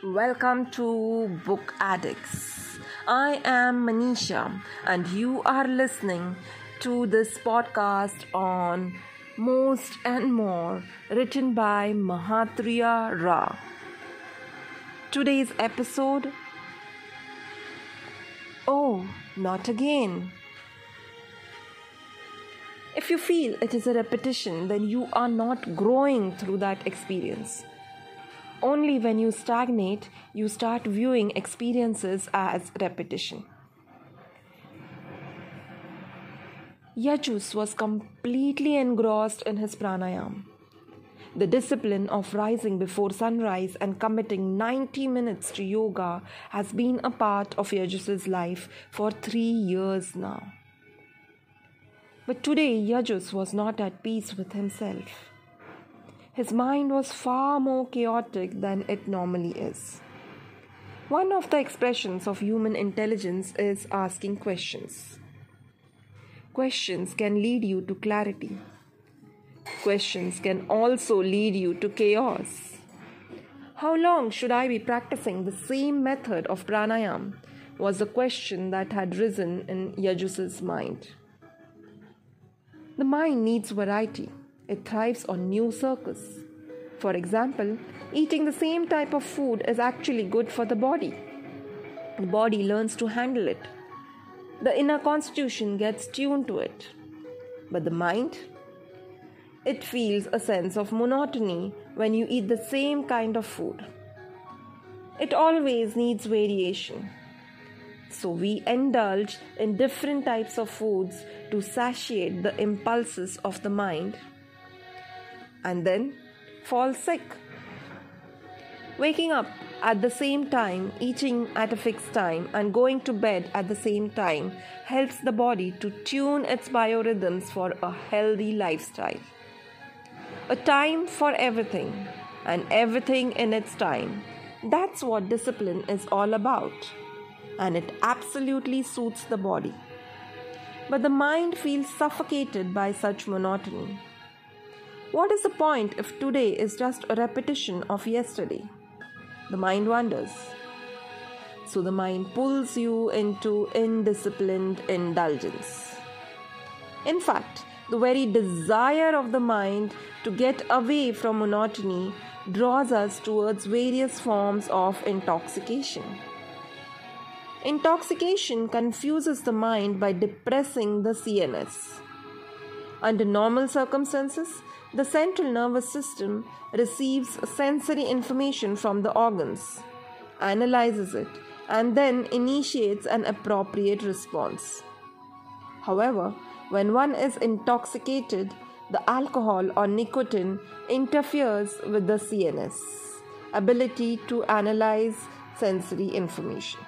Welcome to Book Addicts. I am Manisha, and you are listening to this podcast on Most and More, written by Mahatria Ra. Today's episode Oh, not again. If you feel it is a repetition, then you are not growing through that experience. Only when you stagnate, you start viewing experiences as repetition. Yajus was completely engrossed in his pranayam. The discipline of rising before sunrise and committing 90 minutes to yoga has been a part of Yajus's life for three years now. But today, Yajus was not at peace with himself. His mind was far more chaotic than it normally is. One of the expressions of human intelligence is asking questions. Questions can lead you to clarity. Questions can also lead you to chaos. How long should I be practicing the same method of pranayam? was the question that had risen in Yajus's mind. The mind needs variety. It thrives on new circus. For example, eating the same type of food is actually good for the body. The body learns to handle it. The inner constitution gets tuned to it. But the mind? It feels a sense of monotony when you eat the same kind of food. It always needs variation. So we indulge in different types of foods to satiate the impulses of the mind and then fall sick. Waking up at the same time, eating at a fixed time, and going to bed at the same time helps the body to tune its biorhythms for a healthy lifestyle. A time for everything, and everything in its time. That's what discipline is all about, and it absolutely suits the body. But the mind feels suffocated by such monotony. What is the point if today is just a repetition of yesterday? The mind wonders. So the mind pulls you into indisciplined indulgence. In fact, the very desire of the mind to get away from monotony draws us towards various forms of intoxication. Intoxication confuses the mind by depressing the CNS. Under normal circumstances, the central nervous system receives sensory information from the organs, analyzes it, and then initiates an appropriate response. However, when one is intoxicated, the alcohol or nicotine interferes with the CNS ability to analyze sensory information.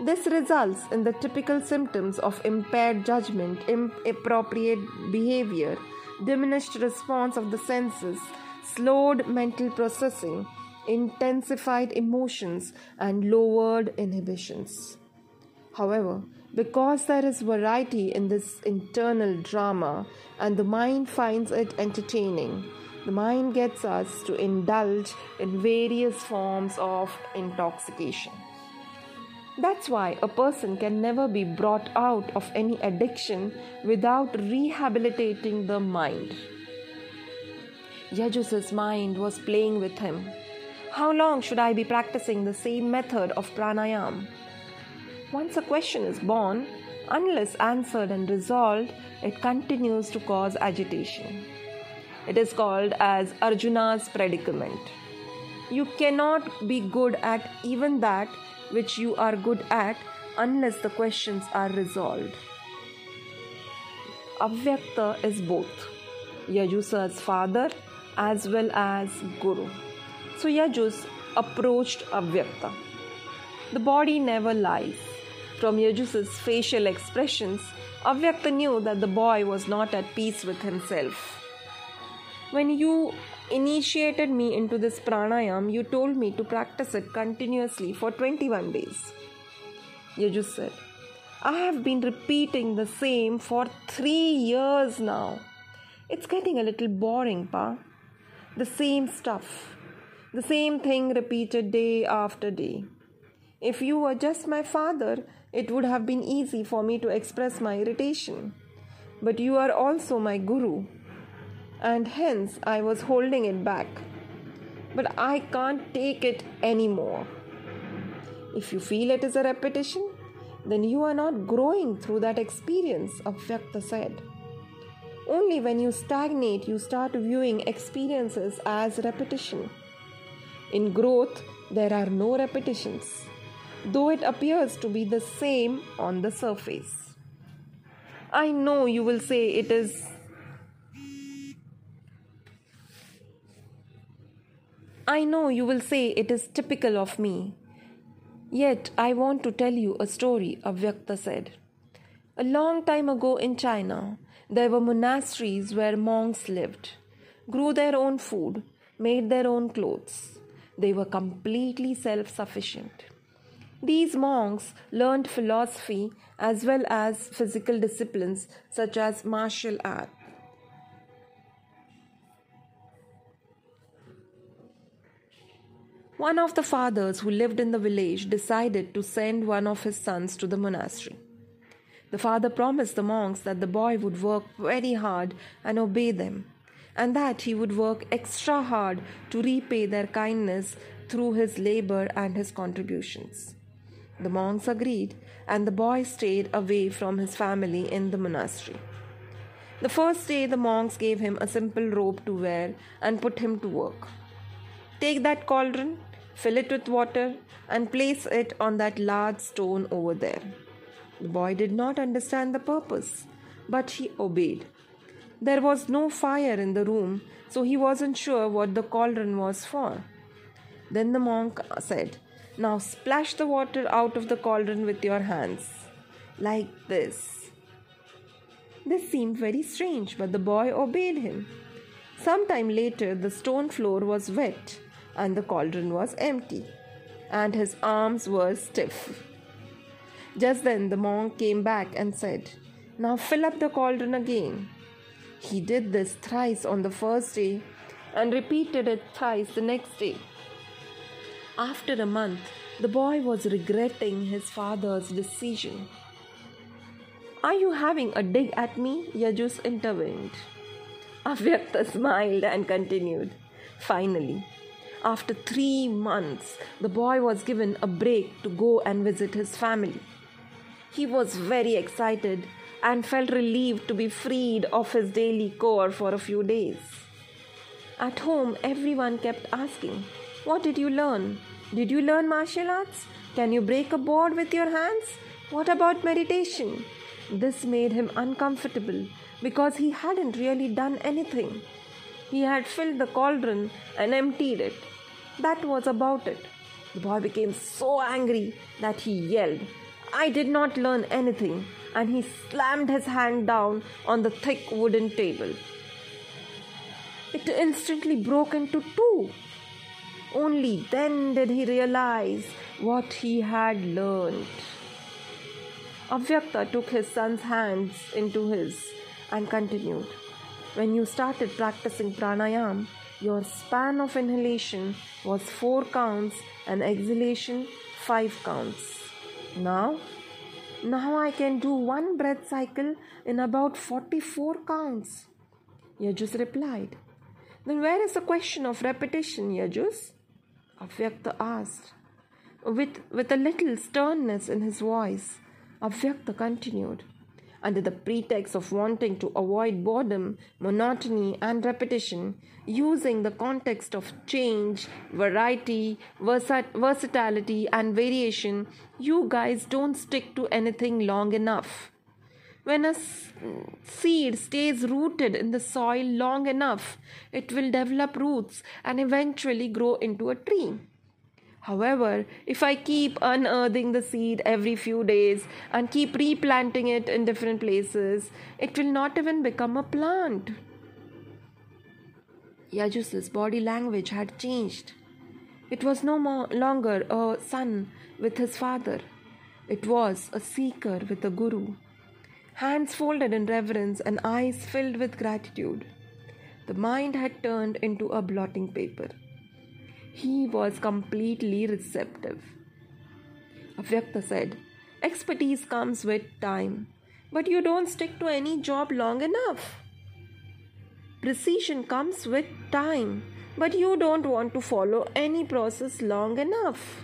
This results in the typical symptoms of impaired judgment, inappropriate behavior, diminished response of the senses, slowed mental processing, intensified emotions, and lowered inhibitions. However, because there is variety in this internal drama and the mind finds it entertaining, the mind gets us to indulge in various forms of intoxication. That's why a person can never be brought out of any addiction without rehabilitating the mind. Yajus's mind was playing with him. How long should I be practicing the same method of pranayam? Once a question is born, unless answered and resolved, it continues to cause agitation. It is called as Arjuna's predicament. You cannot be good at even that which you are good at unless the questions are resolved. Avyakta is both Yajus's father as well as Guru. So Yajus approached Avyakta. The body never lies. From Yajus's facial expressions, Avyakta knew that the boy was not at peace with himself. When you initiated me into this pranayam, you told me to practice it continuously for 21 days. Yajus said, I have been repeating the same for three years now. It's getting a little boring, Pa. The same stuff. The same thing repeated day after day. If you were just my father, it would have been easy for me to express my irritation. But you are also my guru, and hence I was holding it back. But I can't take it anymore. If you feel it is a repetition, then you are not growing through that experience, Avyakta said. Only when you stagnate, you start viewing experiences as repetition. In growth, there are no repetitions though it appears to be the same on the surface. I know you will say it is. I know you will say it is typical of me. Yet I want to tell you a story, Avyakta said. A long time ago in China, there were monasteries where monks lived, grew their own food, made their own clothes. They were completely self sufficient. These monks learned philosophy as well as physical disciplines such as martial art. One of the fathers who lived in the village decided to send one of his sons to the monastery. The father promised the monks that the boy would work very hard and obey them, and that he would work extra hard to repay their kindness through his labor and his contributions. The monks agreed, and the boy stayed away from his family in the monastery. The first day, the monks gave him a simple robe to wear and put him to work. Take that cauldron, fill it with water, and place it on that large stone over there. The boy did not understand the purpose, but he obeyed. There was no fire in the room, so he wasn't sure what the cauldron was for. Then the monk said, now splash the water out of the cauldron with your hands, like this. This seemed very strange, but the boy obeyed him. Some time later, the stone floor was wet and the cauldron was empty, and his arms were stiff. Just then, the monk came back and said, Now fill up the cauldron again. He did this thrice on the first day and repeated it thrice the next day. After a month, the boy was regretting his father's decision. Are you having a dig at me? Yajus intervened. Avyakta smiled and continued. Finally, after three months, the boy was given a break to go and visit his family. He was very excited and felt relieved to be freed of his daily chore for a few days. At home, everyone kept asking, what did you learn? Did you learn martial arts? Can you break a board with your hands? What about meditation? This made him uncomfortable because he hadn't really done anything. He had filled the cauldron and emptied it. That was about it. The boy became so angry that he yelled, I did not learn anything, and he slammed his hand down on the thick wooden table. It instantly broke into two. Only then did he realize what he had learned. Avyakta took his son's hands into his and continued. When you started practicing pranayam, your span of inhalation was 4 counts and exhalation 5 counts. Now, now I can do one breath cycle in about 44 counts. Yajus replied. Then where is the question of repetition, Yajus? Avyakta asked. With, with a little sternness in his voice, Avyakta continued. Under the pretext of wanting to avoid boredom, monotony, and repetition, using the context of change, variety, versatility, and variation, you guys don't stick to anything long enough. When a seed stays rooted in the soil long enough, it will develop roots and eventually grow into a tree. However, if I keep unearthing the seed every few days and keep replanting it in different places, it will not even become a plant. Yajus's body language had changed. It was no more longer a son with his father. It was a seeker with a guru hands folded in reverence and eyes filled with gratitude. The mind had turned into a blotting paper. He was completely receptive. Avyakta said, Expertise comes with time, but you don't stick to any job long enough. Precision comes with time, but you don't want to follow any process long enough.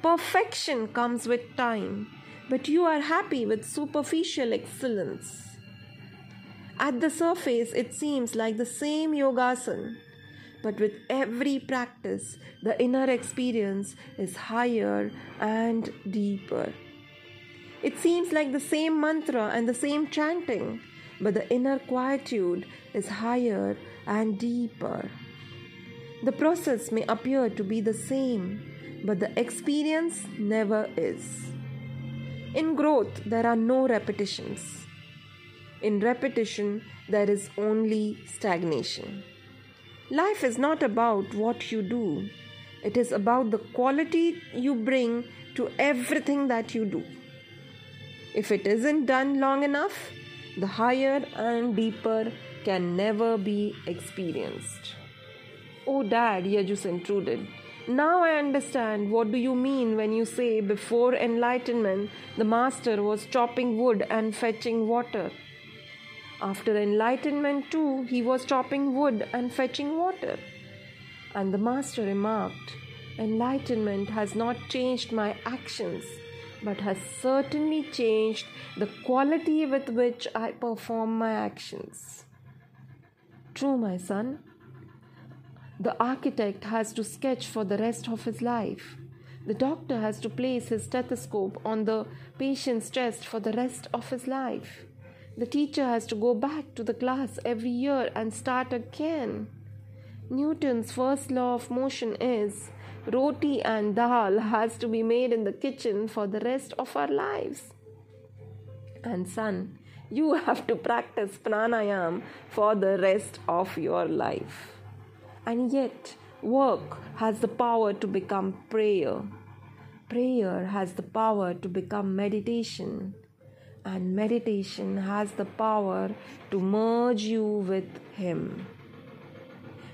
Perfection comes with time, but you are happy with superficial excellence. At the surface, it seems like the same yogasana, but with every practice, the inner experience is higher and deeper. It seems like the same mantra and the same chanting, but the inner quietude is higher and deeper. The process may appear to be the same, but the experience never is. In growth, there are no repetitions. In repetition, there is only stagnation. Life is not about what you do, it is about the quality you bring to everything that you do. If it isn't done long enough, the higher and deeper can never be experienced. Oh, Dad, Yajus intruded. Now I understand what do you mean when you say before enlightenment the master was chopping wood and fetching water. After enlightenment, too, he was chopping wood and fetching water. And the master remarked, Enlightenment has not changed my actions, but has certainly changed the quality with which I perform my actions. True, my son. The architect has to sketch for the rest of his life. The doctor has to place his stethoscope on the patient's chest for the rest of his life. The teacher has to go back to the class every year and start again. Newton's first law of motion is roti and dal has to be made in the kitchen for the rest of our lives. And son, you have to practice pranayam for the rest of your life. And yet, work has the power to become prayer. Prayer has the power to become meditation and meditation has the power to merge you with Him.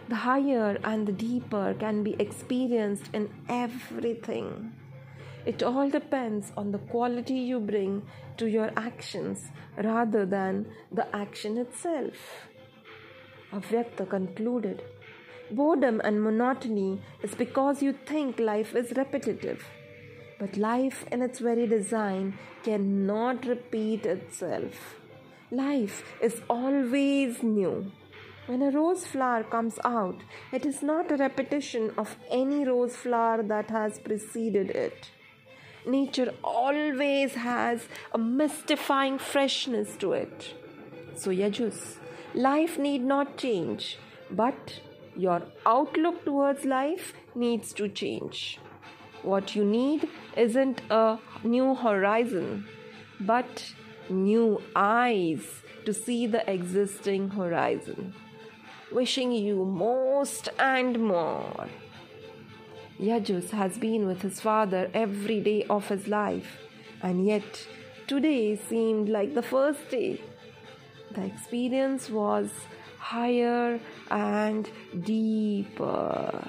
The higher and the deeper can be experienced in everything. It all depends on the quality you bring to your actions rather than the action itself. Avyakta concluded Boredom and monotony is because you think life is repetitive. But life, in its very design, cannot repeat itself. Life is always new. When a rose flower comes out, it is not a repetition of any rose flower that has preceded it. Nature always has a mystifying freshness to it. So, Yajus, life need not change, but your outlook towards life needs to change. What you need isn't a new horizon, but new eyes to see the existing horizon. Wishing you most and more. Yajus has been with his father every day of his life, and yet today seemed like the first day. The experience was higher and deeper.